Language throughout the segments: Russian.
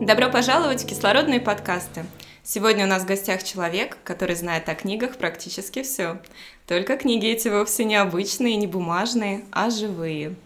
Добро пожаловать в кислородные подкасты. Сегодня у нас в гостях человек, который знает о книгах практически все. Только книги эти вовсе не обычные, не бумажные, а живые.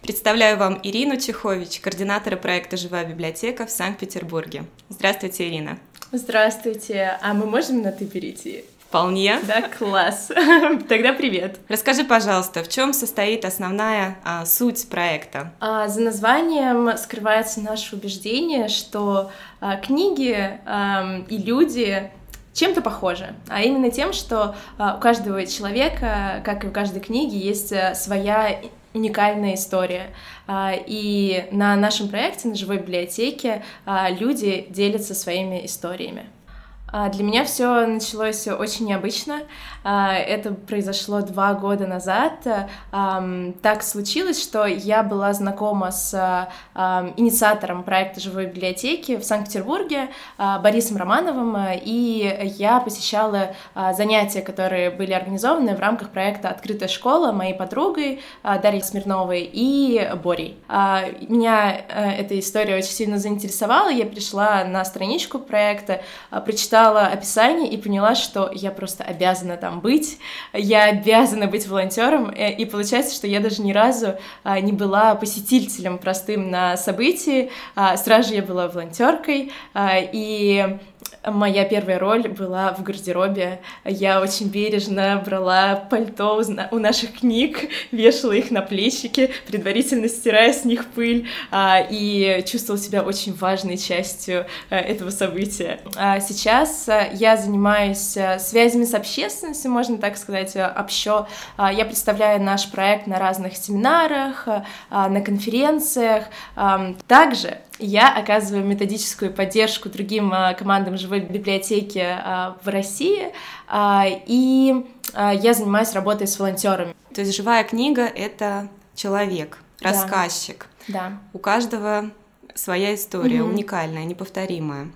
Представляю вам Ирину Чехович, координатора проекта «Живая библиотека» в Санкт-Петербурге. Здравствуйте, Ирина. Здравствуйте. А мы можем на «ты» перейти? Вполне. Да, класс. Тогда привет. Расскажи, пожалуйста, в чем состоит основная а, суть проекта? А, за названием скрывается наше убеждение, что а, книги а, и люди чем-то похожи, а именно тем, что а, у каждого человека, как и у каждой книги, есть а, своя уникальная история. А, и на нашем проекте, на живой библиотеке, люди делятся своими историями. А, для меня все началось очень необычно. А, это произошло два года назад. Так случилось, что я была знакома с инициатором проекта «Живой библиотеки» в Санкт-Петербурге, а, Борисом Романовым, и я посещала занятия, которые были организованы в рамках проекта «Открытая школа» моей подругой Дарьей Смирновой и Борей. Меня э, эта история очень сильно заинтересовала, я пришла на страничку проекта, прочитала прочитала описание и поняла, что я просто обязана там быть, я обязана быть волонтером, э, и получается, что я даже ни разу а, не была посетителем простым на событии, а, сразу же я была волонтеркой, а, и Моя первая роль была в гардеробе. Я очень бережно брала пальто у наших книг, вешала их на плечики, предварительно стирая с них пыль, а, и чувствовала себя очень важной частью э, этого события. А сейчас э, я занимаюсь э, связями с общественностью, можно так сказать, общо. А, я представляю наш проект на разных семинарах, на конференциях. Также я оказываю методическую поддержку другим командам живой библиотеки а, в России, а, и я занимаюсь работой с волонтерами. То есть живая книга это человек, рассказчик. Да. У каждого своя история, угу. уникальная, неповторимая.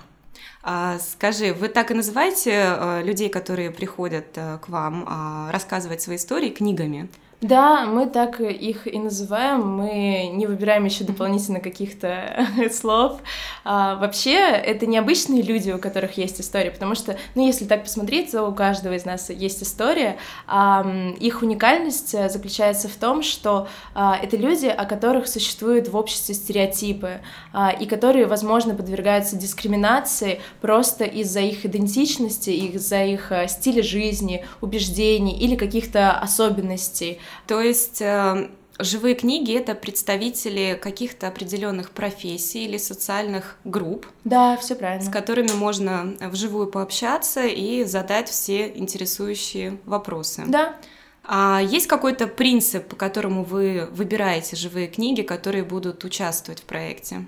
А, скажи, вы так и называете людей, которые приходят к вам рассказывать свои истории книгами? Да, мы так их и называем. Мы не выбираем еще дополнительно каких-то слов. А, вообще, это необычные люди, у которых есть история, потому что, ну, если так посмотреть, то у каждого из нас есть история. А, их уникальность заключается в том, что а, это люди, о которых существуют в обществе стереотипы, а, и которые, возможно, подвергаются дискриминации просто из-за их идентичности, из-за их а, стиля жизни, убеждений или каких-то особенностей. То есть э, живые книги это представители каких-то определенных профессий или социальных групп. Да, все правильно. С которыми можно вживую пообщаться и задать все интересующие вопросы. Да. А есть какой-то принцип, по которому вы выбираете живые книги, которые будут участвовать в проекте?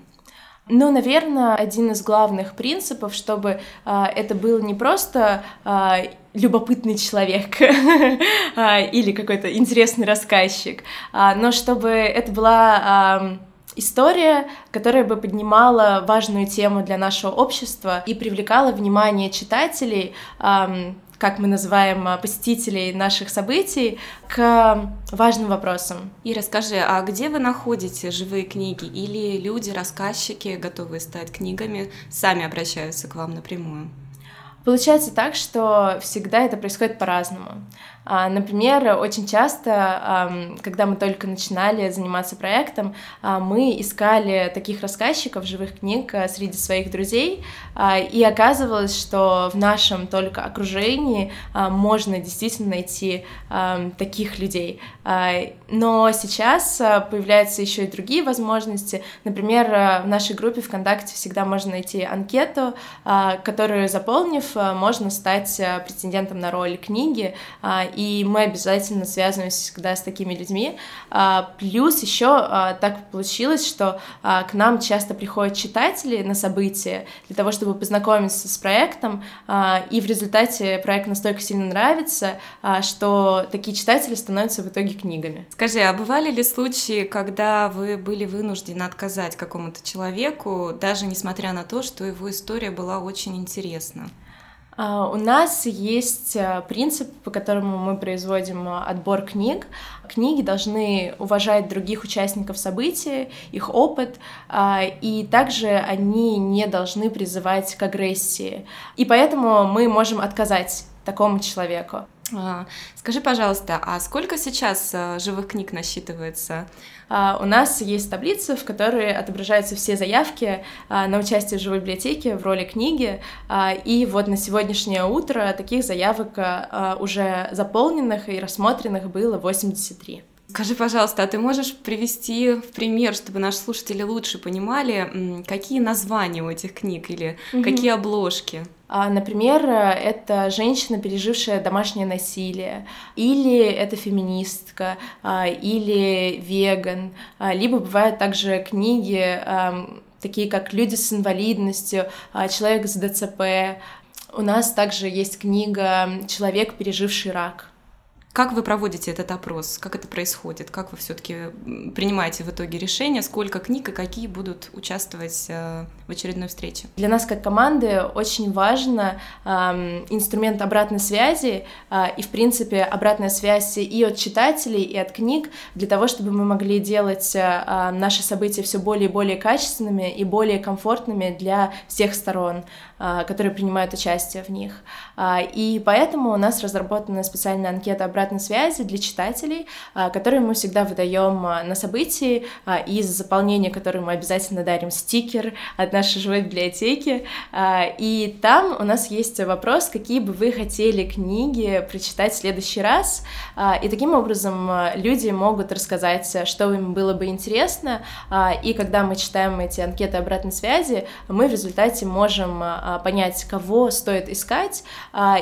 Ну, наверное, один из главных принципов, чтобы а, это был не просто а, любопытный человек а, или какой-то интересный рассказчик, но чтобы это была история, которая бы поднимала важную тему для нашего общества и привлекала внимание читателей как мы называем а, посетителей наших событий, к важным вопросам. И расскажи, а где вы находите живые книги? Или люди, рассказчики, готовые стать книгами, сами обращаются к вам напрямую? Получается так, что всегда это происходит по-разному. А, например, очень часто, когда мы только начинали заниматься проектом, а, мы искали таких рассказчиков живых книг а, среди своих друзей, и оказывалось, что в нашем только окружении можно действительно найти таких людей. Но сейчас появляются еще и другие возможности. Например, в нашей группе ВКонтакте всегда можно найти анкету, которую заполнив, можно стать претендентом на роль книги, и мы обязательно связываемся всегда с такими людьми. Плюс еще так получилось, что к нам часто приходят читатели на события для того, чтобы познакомиться с проектом, и в результате проект настолько сильно нравится, что такие читатели становятся в итоге книгами. Скажи, а бывали ли случаи, когда вы были вынуждены отказать какому-то человеку, даже несмотря на то, что его история была очень интересна? А, у нас есть э, принцип, по которому мы производим э, отбор книг. Книги должны уважать других участников события, их опыт, а, и также они не должны призывать к агрессии. И поэтому мы можем отказать такому человеку. А, скажи, пожалуйста, а сколько сейчас э, живых книг насчитывается? А, у нас есть таблица, в которой отображаются все заявки а, на участие в живой библиотеке в роли книги. И вот на сегодняшнее утро таких заявок уже заполненных и рассмотренных было 83. Скажи, пожалуйста, а ты можешь привести в пример, чтобы наши слушатели лучше понимали, какие названия у этих книг или угу. какие обложки? А, например, это женщина, пережившая домашнее насилие, или это феминистка, а, или веган, а, либо бывают также книги, такие как «Люди с инвалидностью», «Человек с ДЦП». У нас также есть книга «Человек, переживший рак». Как вы проводите этот опрос? Как это происходит? Как вы все-таки принимаете в итоге решение, сколько книг и какие будут участвовать э, в очередной встрече? Для нас как команды очень важно э, инструмент обратной связи э, и, в принципе, обратная связь и от читателей, и от книг, для того, чтобы мы могли делать э, наши события все более и более качественными и более комфортными для всех сторон, э, которые принимают участие в них. Э, и поэтому у нас разработана специальная анкета обратной обратной связи для читателей, а, которые мы всегда выдаем а, на событии, а, из заполнения которой мы обязательно дарим стикер от нашей живой библиотеки. И там у нас есть вопрос, какие бы вы хотели книги прочитать в следующий раз. И таким образом люди могут рассказать, что им было бы интересно. И когда мы читаем эти анкеты обратной связи, мы в результате можем понять, кого стоит искать.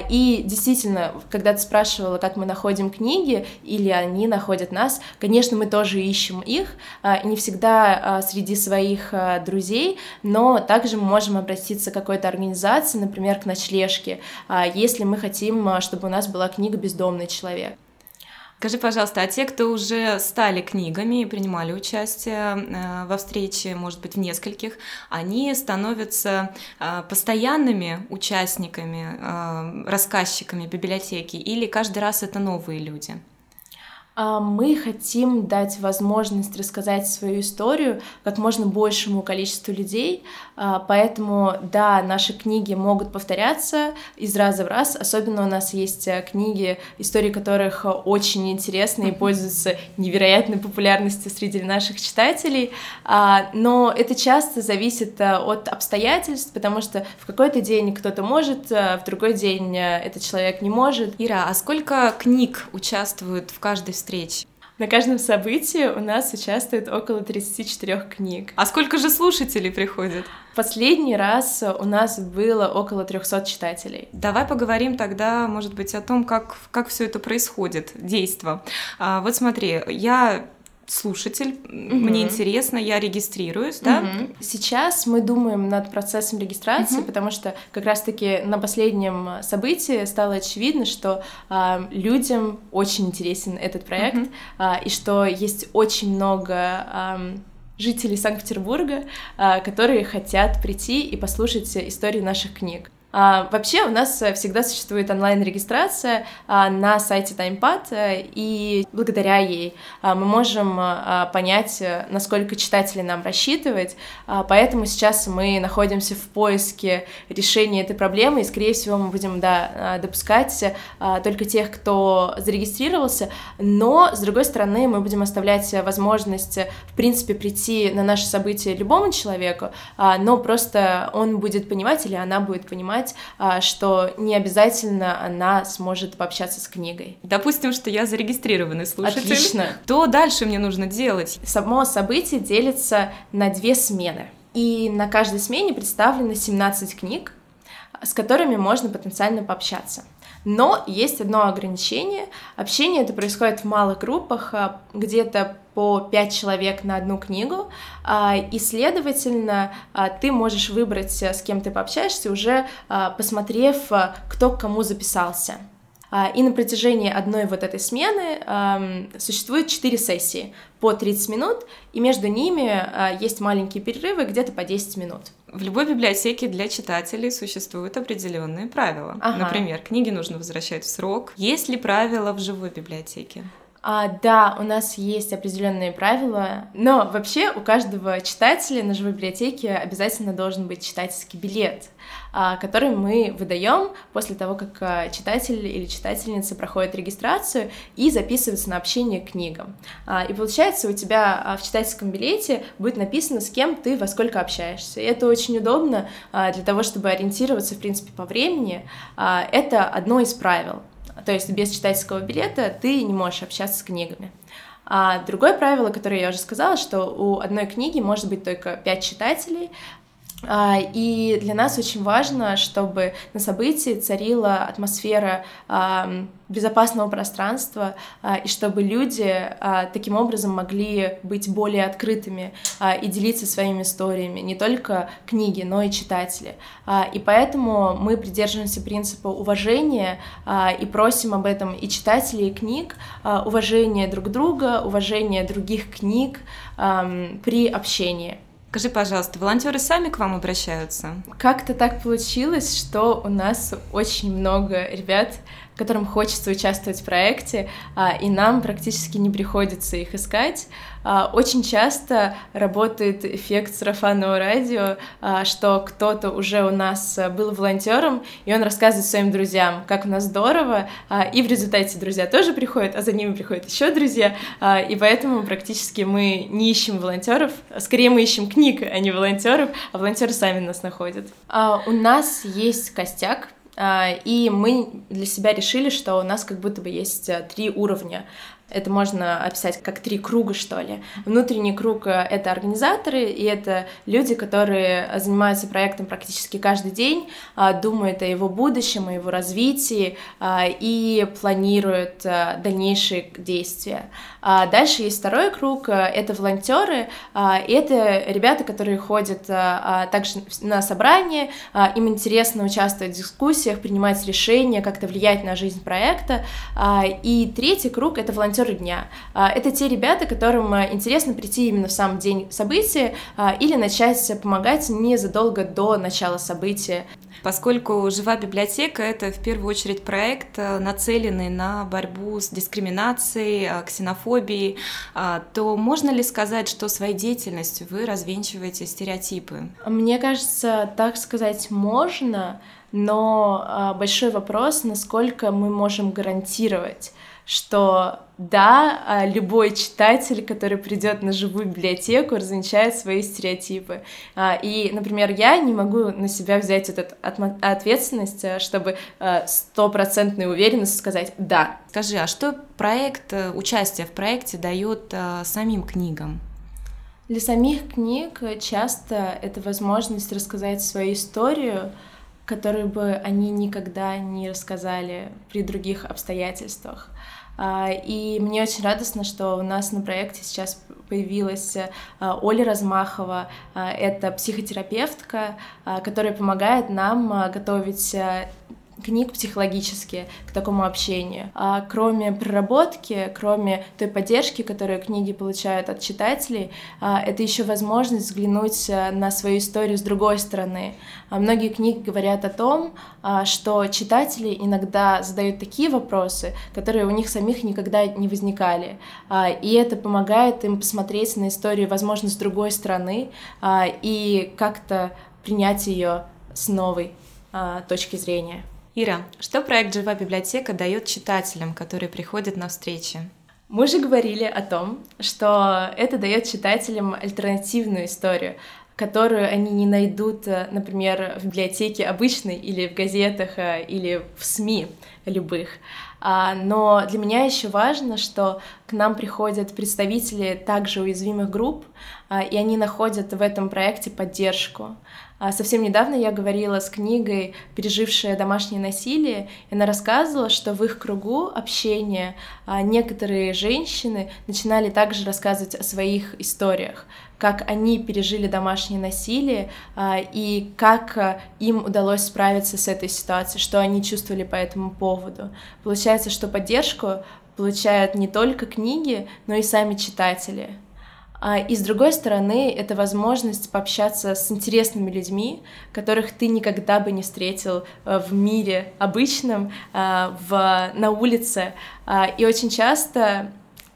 И действительно, когда ты спрашивала, как мы находим находим книги или они находят нас, конечно, мы тоже ищем их, а, не всегда а, среди своих а, друзей, но также мы можем обратиться к какой-то организации, например, к ночлежке, если мы хотим, чтобы у нас была книга «Бездомный человек». Скажи, пожалуйста, а те, кто уже стали книгами и принимали участие э, во встрече, может быть, в нескольких, они становятся э, постоянными участниками, э, рассказчиками библиотеки, или каждый раз это новые люди? А, мы хотим дать возможность рассказать свою историю как можно большему количеству людей, а, поэтому, да, наши книги могут повторяться из раза в раз, особенно у нас есть э, книги, истории которых очень интересны и пользуются невероятной популярностью среди наших читателей, а, но это часто зависит э, от обстоятельств, потому что в какой-то день кто-то может, э, в другой день этот человек не может. Ира, а сколько книг участвуют в каждой встреч? На каждом событии у нас участвует около 34 книг. А сколько же слушателей приходит? Последний раз у нас было около 300 читателей. Давай поговорим тогда, может быть, о том, как, как все это происходит, действо. А, вот смотри, я слушатель, угу. мне интересно, я регистрируюсь, да? Угу. Сейчас мы думаем над процессом регистрации, угу. потому что как раз-таки на последнем событии стало очевидно, что э, людям очень интересен этот проект, угу. э, и что есть очень много э, жителей Санкт-Петербурга, которые хотят прийти и послушать истории наших книг. А, вообще у нас э, всегда существует онлайн-регистрация а, на сайте TimePad, э, и благодаря ей а, мы можем понять, э, насколько читателей нам рассчитывать, поэтому сейчас мы находимся в поиске решения этой проблемы, и, скорее всего, мы будем да, допускать только тех, кто зарегистрировался, но, с другой стороны, мы будем оставлять возможность, в принципе, прийти на наше событие любому человеку, но просто он будет понимать или она будет понимать, понимать, а, что не обязательно она сможет пообщаться с книгой. Допустим, что я зарегистрированный слушатель. Отлично. Что дальше мне нужно делать? Само событие делится на две смены. И на каждой смене представлены 17 книг, с которыми можно потенциально пообщаться. Но есть одно ограничение. Общение это происходит в малых группах, а, где-то по 5 человек на одну книгу, а, и, следовательно, а, ты можешь выбрать, с кем ты пообщаешься, уже посмотрев, кто к кому записался. И на протяжении одной вот этой смены существует 4 сессии по 30 минут, и между ними есть маленькие перерывы где-то по 10 минут. В любой библиотеке для читателей существуют определенные правила. Ага. Например, книги нужно возвращать в срок. Есть ли правила в живой библиотеке? А, да, у нас есть определенные правила, но вообще у каждого читателя на живой библиотеке обязательно должен быть читательский билет, а, который мы выдаем после того, как а, читатель или читательница проходит регистрацию и записывается на общение к книгам. А, и получается, у тебя в читательском билете будет написано, с кем ты во сколько общаешься. И это очень удобно для того, чтобы ориентироваться, в принципе, по времени. Это одно из правил. То есть без читательского билета ты не можешь общаться с книгами. А другое правило, которое я уже сказала, что у одной книги может быть только пять читателей, и для нас очень важно, чтобы на событии царила атмосфера безопасного пространства, а, и чтобы люди а, таким образом могли быть более открытыми и делиться своими историями, не только книги, но и читатели. И поэтому мы придерживаемся принципа уважения и просим об этом и читателей, и книг, уважения друг друга, уважения других книг при общении. Скажи, пожалуйста, волонтеры сами к вам обращаются? Как-то так получилось, что у нас очень много ребят, которым хочется участвовать в проекте, а, и нам практически не приходится их искать. А, очень часто работает эффект сарафанного радио, а, что кто-то уже у нас был волонтером, и он рассказывает своим друзьям, как у нас здорово, и в результате друзья тоже приходят, а за ними приходят еще друзья, и поэтому практически мы не ищем волонтеров, скорее мы ищем книг, а не волонтеров, а волонтеры сами нас находят. У нас есть костяк и мы для себя решили, что у нас как будто бы есть э, три уровня. Это можно описать как три круга, что ли. Внутренний круг — это организаторы, и это люди, которые занимаются проектом практически каждый день, а, думают о его будущем, о его развитии а, и планируют дальнейшие действия. Дальше есть второй круг — это волонтеры, это ребята, которые ходят также на собрания, им интересно участвовать в дискуссиях, принимать решения, как-то влиять на жизнь проекта. И третий круг — это волонтеры волонтеры дня. А, это те ребята, которым а, интересно прийти именно в сам день события а, или начать помогать незадолго до начала события. Поскольку «Жива библиотека» — это в первую очередь проект, нацеленный на борьбу с дискриминацией, ксенофобией, то можно ли сказать, что своей деятельностью вы развенчиваете стереотипы? Мне кажется, так сказать можно, но большой вопрос, насколько мы можем гарантировать, что да, а, любой читатель, который придет на живую библиотеку, развенчает свои стереотипы. А, и, например, я не могу на себя взять эту ответственность, а, чтобы стопроцентной уверенностью сказать «да». Скажи, а что проект, э, участие в проекте дает самим книгам? Для самих книг часто это возможность рассказать свою историю, которую бы они никогда не рассказали при других обстоятельствах. А, и мне очень радостно, что у нас на проекте сейчас появилась а, Оля Размахова. А, это психотерапевтка, которая помогает нам готовить книг психологически к такому общению. А кроме проработки, кроме той поддержки, которую книги получают от читателей, а, это еще возможность взглянуть а, на свою историю с другой стороны. А многие книги говорят о том, что читатели иногда задают такие вопросы, которые у них самих никогда не возникали. И это помогает им посмотреть на историю, возможно, с другой стороны и как-то принять ее с новой точки зрения. Ира, что проект «Жива библиотека» дает читателям, которые приходят на встречи? Мы же говорили о том, что это дает читателям альтернативную историю, которую они не найдут, например, в библиотеке обычной или в газетах или в СМИ любых. А, но для меня еще важно, что к нам приходят представители также уязвимых групп, а, и они находят в этом проекте поддержку. А совсем недавно я говорила с книгой «Пережившая домашнее насилие», и она рассказывала, что в их кругу общения а, некоторые женщины начинали также рассказывать о своих историях, как они пережили домашнее насилие а, и как им удалось справиться с этой ситуацией, что они чувствовали по этому поводу. Получается, что поддержку получают не только книги, но и сами читатели. А, и с другой стороны, это возможность пообщаться с интересными людьми, которых ты никогда бы не встретил э, в мире обычном, э, в, на улице. А, и очень часто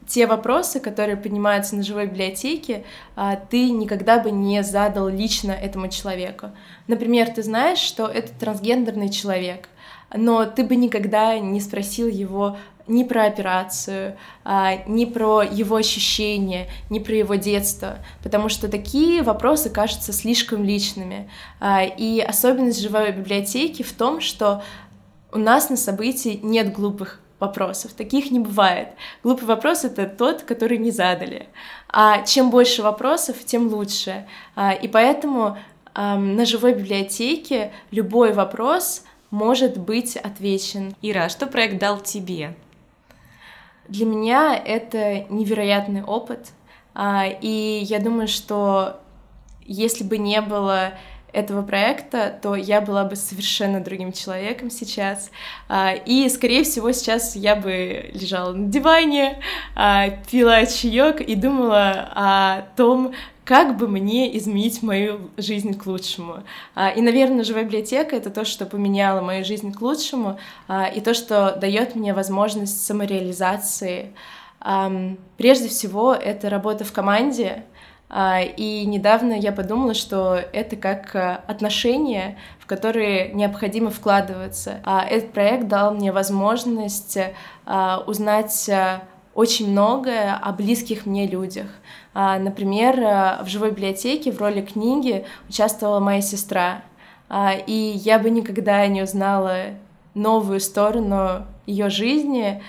те вопросы, которые поднимаются на живой библиотеке, а, ты никогда бы не задал лично этому человеку. Например, ты знаешь, что это трансгендерный человек, но ты бы никогда не спросил его, ни про операцию, а, ни про его ощущения, ни про его детство, потому что такие вопросы кажутся слишком личными. А, и особенность живой библиотеки в том, что у нас на событии нет глупых вопросов. Таких не бывает. Глупый вопрос — это тот, который не задали. А чем больше вопросов, тем лучше. А, и поэтому на живой библиотеке любой вопрос может быть отвечен. Ира, а что проект дал тебе? Для меня это невероятный опыт, а, и я думаю, что если бы не было этого проекта, то я была бы совершенно другим человеком сейчас. А, и, скорее всего, сейчас я бы лежала на диване, а, пила чаек и думала о том, как бы мне изменить мою жизнь к лучшему. А, и, наверное, живая библиотека — это то, что поменяло мою жизнь к лучшему, а, и то, что дает мне возможность самореализации. Прежде всего, это работа в команде, а, и недавно я подумала, что это как отношения, в которые необходимо вкладываться. Этот проект дал мне возможность узнать очень многое о близких мне людях. А, например, э, в живой библиотеке в роли книги участвовала моя сестра, а, и я бы никогда не узнала новую сторону ее жизни,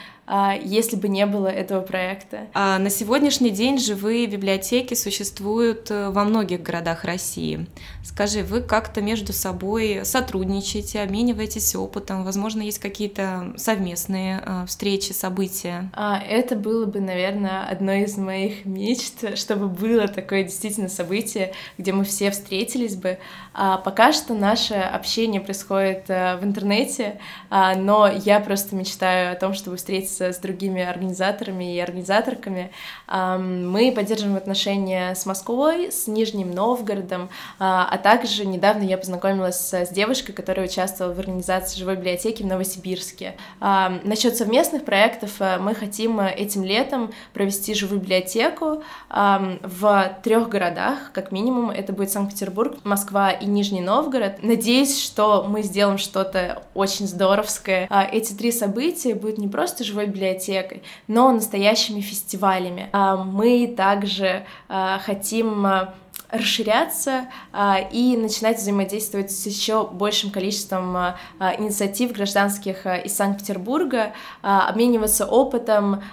если бы не было этого проекта. А на сегодняшний день живые библиотеки существуют э, во многих городах России. Скажи, вы как-то между собой сотрудничаете, обмениваетесь опытом, возможно, есть какие-то совместные э, встречи, события? А, это было бы, наверное, одно из моих мечт, чтобы было такое действительно событие, где мы все встретились бы. А пока что наше общение происходит э, в интернете, а, но я просто мечтаю о том, чтобы встретиться с, с другими организаторами и организаторками. Мы поддерживаем отношения с Москвой, с Нижним Новгородом, а, а также недавно я познакомилась с девушкой, которая участвовала в организации живой библиотеки в Новосибирске. Насчет совместных проектов э, мы хотим этим летом провести живую библиотеку в трех городах, как минимум. Это будет Санкт-Петербург, Москва и Нижний Новгород. Надеюсь, что мы сделаем что-то очень здоровское. А, эти три события будут не просто живой библиотекой, но настоящими фестивалями. А, мы также а, хотим а, расширяться а, и начинать взаимодействовать с еще большим количеством а, инициатив гражданских а, из Санкт-Петербурга, обмениваться опытом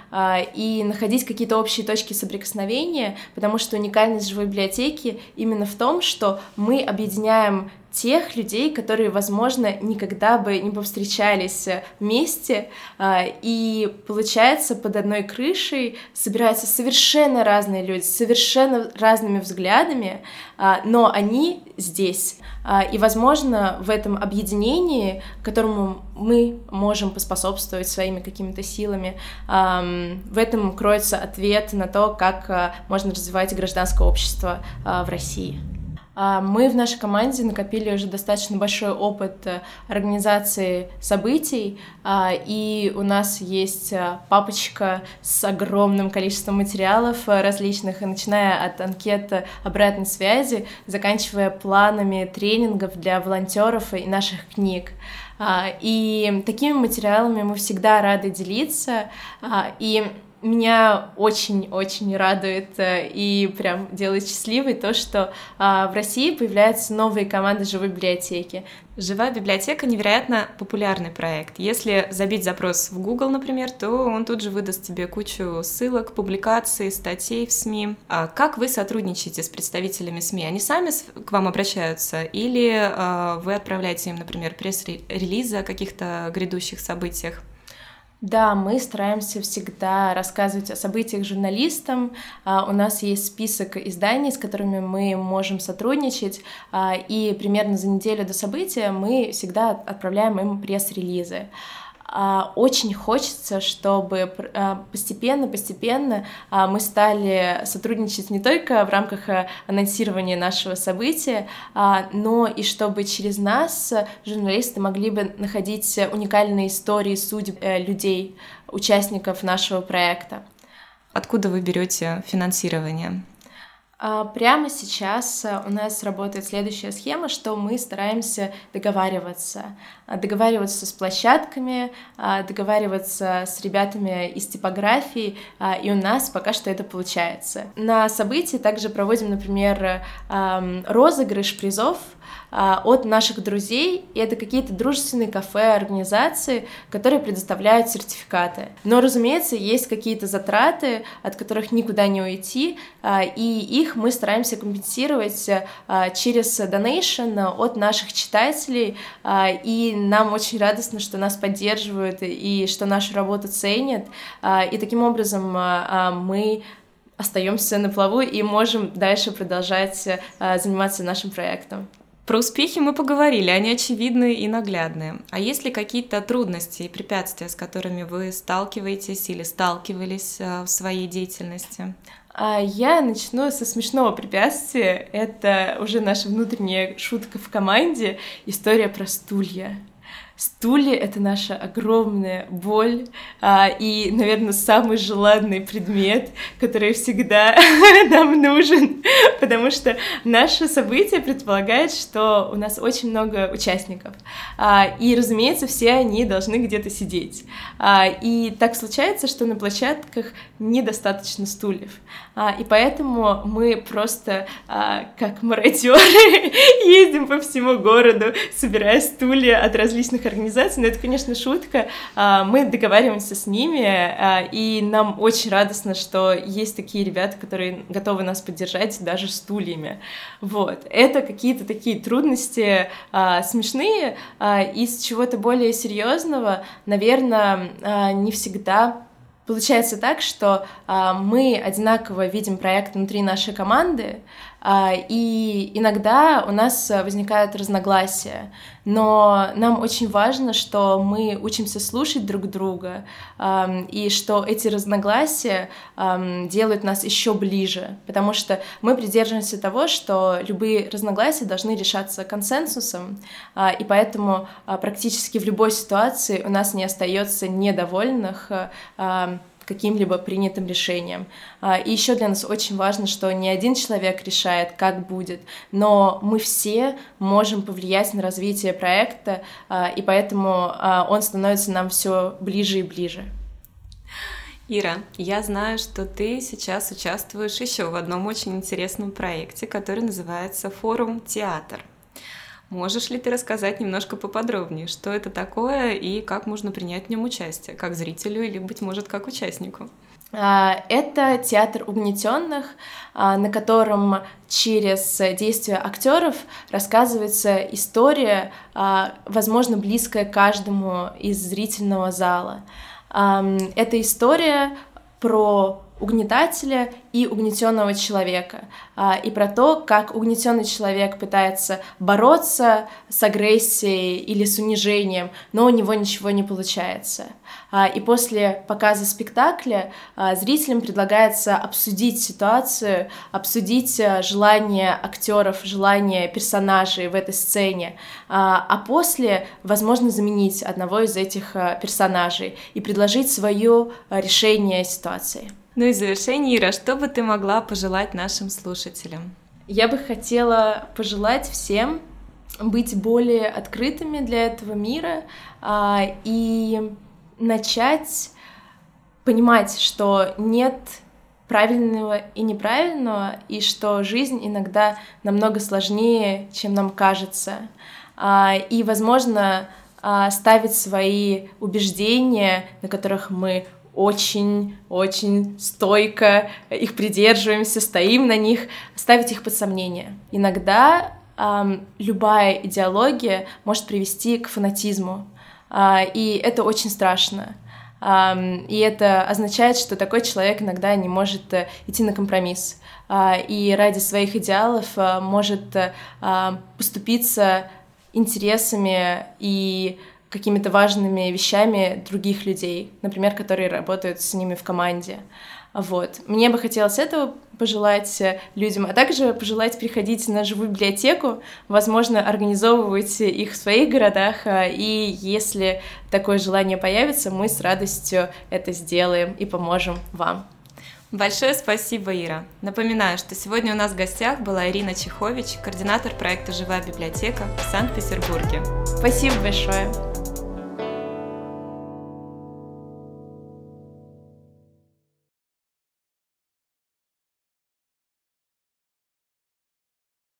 и находить какие-то общие точки соприкосновения, потому что уникальность живой библиотеки именно в том, что мы объединяем тех людей, которые, возможно, никогда бы не повстречались вместе, а, и получается под одной крышей собираются совершенно разные люди, совершенно разными взглядами, а, но они здесь. А, и, возможно, в этом объединении, которому мы можем поспособствовать своими какими-то силами, в этом кроется ответ на то, как можно развивать гражданское общество в России. А, мы в нашей команде накопили уже достаточно большой опыт э, организации событий, а, и у нас есть э, папочка с огромным количеством материалов э, различных, начиная от анкет обратной связи, заканчивая планами тренингов для волонтеров и наших книг. А, и такими материалами мы всегда рады делиться, и меня очень-очень радует э, и прям делает счастливой то, что а, в России появляются новые команды живой библиотеки. Живая библиотека невероятно популярный проект. Если забить запрос в Google, например, то он тут же выдаст тебе кучу ссылок, публикаций, статей в СМИ. А как вы сотрудничаете с представителями СМИ? Они сами к вам обращаются или а, вы отправляете им, например, пресс-релизы о каких-то грядущих событиях? Да, мы стараемся всегда рассказывать о событиях журналистам. А, у нас есть список изданий, с которыми мы можем сотрудничать, а, и примерно за неделю до события мы всегда отправляем им пресс-релизы. А, очень хочется, чтобы постепенно-постепенно а, а, мы стали сотрудничать не только в рамках анонсирования нашего события, но и чтобы через нас журналисты могли бы находить уникальные истории судеб э, людей, участников нашего проекта. Откуда вы берете финансирование? А, прямо сейчас э, у нас работает следующая схема, что мы стараемся договариваться. А, договариваться с площадками, а, договариваться с ребятами из типографии, и у нас пока что это получается. На событии также проводим, например, розыгрыш призов от наших друзей, и это какие-то дружественные кафе, организации, которые предоставляют сертификаты. Но, разумеется, есть какие-то затраты, от которых никуда не уйти, а, и их мы стараемся компенсировать а, через донейшн от наших читателей, и нам очень радостно, что нас поддерживают и что нашу работу ценят, и таким образом мы остаемся на плаву и можем дальше продолжать заниматься нашим проектом. Про успехи мы поговорили, они очевидные и наглядные. А есть ли какие-то трудности и препятствия, с которыми вы сталкиваетесь или сталкивались э, в своей деятельности? А я начну со смешного препятствия. Это уже наша внутренняя шутка в команде. История про стулья. Стулья — это наша огромная боль а, и, наверное, самый желанный предмет, который всегда нам нужен, потому что наше событие предполагает, что у нас очень много участников, а, и, разумеется, все они должны где-то сидеть. А, и так случается, что на площадках недостаточно стульев, а, и поэтому мы просто, а, как мародеры, ездим по всему городу, собирая стулья от различных организаций, но это, конечно, шутка. А, мы договариваемся с ними, а, и нам очень радостно, что есть такие ребята, которые готовы нас поддержать даже стульями. Вот. Это какие-то такие трудности а, смешные, из чего-то более серьезного, наверное, не всегда Получается так, что а, мы одинаково видим проект внутри нашей команды, и иногда у нас возникают разногласия, но нам очень важно, что мы учимся слушать друг друга, и что эти разногласия делают нас еще ближе, потому что мы придерживаемся того, что любые разногласия должны решаться консенсусом, а, и поэтому а, практически в любой ситуации у нас не остается недовольных каким-либо принятым решением. А, и еще для нас очень важно, что не один человек решает, как будет, но мы все можем повлиять на развитие проекта, а, и поэтому а, он становится нам все ближе и ближе. Ира, я знаю, что ты сейчас участвуешь еще в одном очень интересном проекте, который называется «Форум Театр». Можешь ли ты рассказать немножко поподробнее, что это такое и как можно принять в нем участие, как зрителю или, быть может, как участнику? А, это театр угнетенных, а, на котором через действия актеров рассказывается история, а, возможно, близкая каждому из зрительного зала. Эта история про угнетателя и угнетенного человека, а, и про то, как угнетенный человек пытается бороться с агрессией или с унижением, но у него ничего не получается. А, и после показа спектакля а, зрителям предлагается обсудить ситуацию, обсудить желания актеров, желания персонажей в этой сцене, а после, возможно, заменить одного из этих персонажей и предложить свое решение ситуации. Ну и в завершение, Ира, что бы ты могла пожелать нашим слушателям? Я бы хотела пожелать всем быть более открытыми для этого мира а, и начать понимать, что нет правильного и неправильного, и что жизнь иногда намного сложнее, чем нам кажется. А, и, возможно, а, ставить свои убеждения, на которых мы очень-очень стойко их придерживаемся, стоим на них, ставить их под сомнение. Иногда эм, любая идеология может привести к фанатизму, э, и это очень страшно. Um, и это означает, что такой человек иногда не может uh, идти на компромисс uh, и ради своих идеалов uh, может поступиться интересами и какими-то важными вещами других людей, например, которые работают с ними в команде. Вот. Мне бы хотелось этого пожелать э, людям, а также пожелать приходить на живую библиотеку, возможно, организовывать их в своих городах, э, и если такое желание появится, мы с радостью это сделаем и поможем вам. Большое спасибо, Ира. Напоминаю, что сегодня у нас в гостях была Ирина Чехович, координатор проекта «Живая библиотека» в Санкт-Петербурге. Спасибо большое.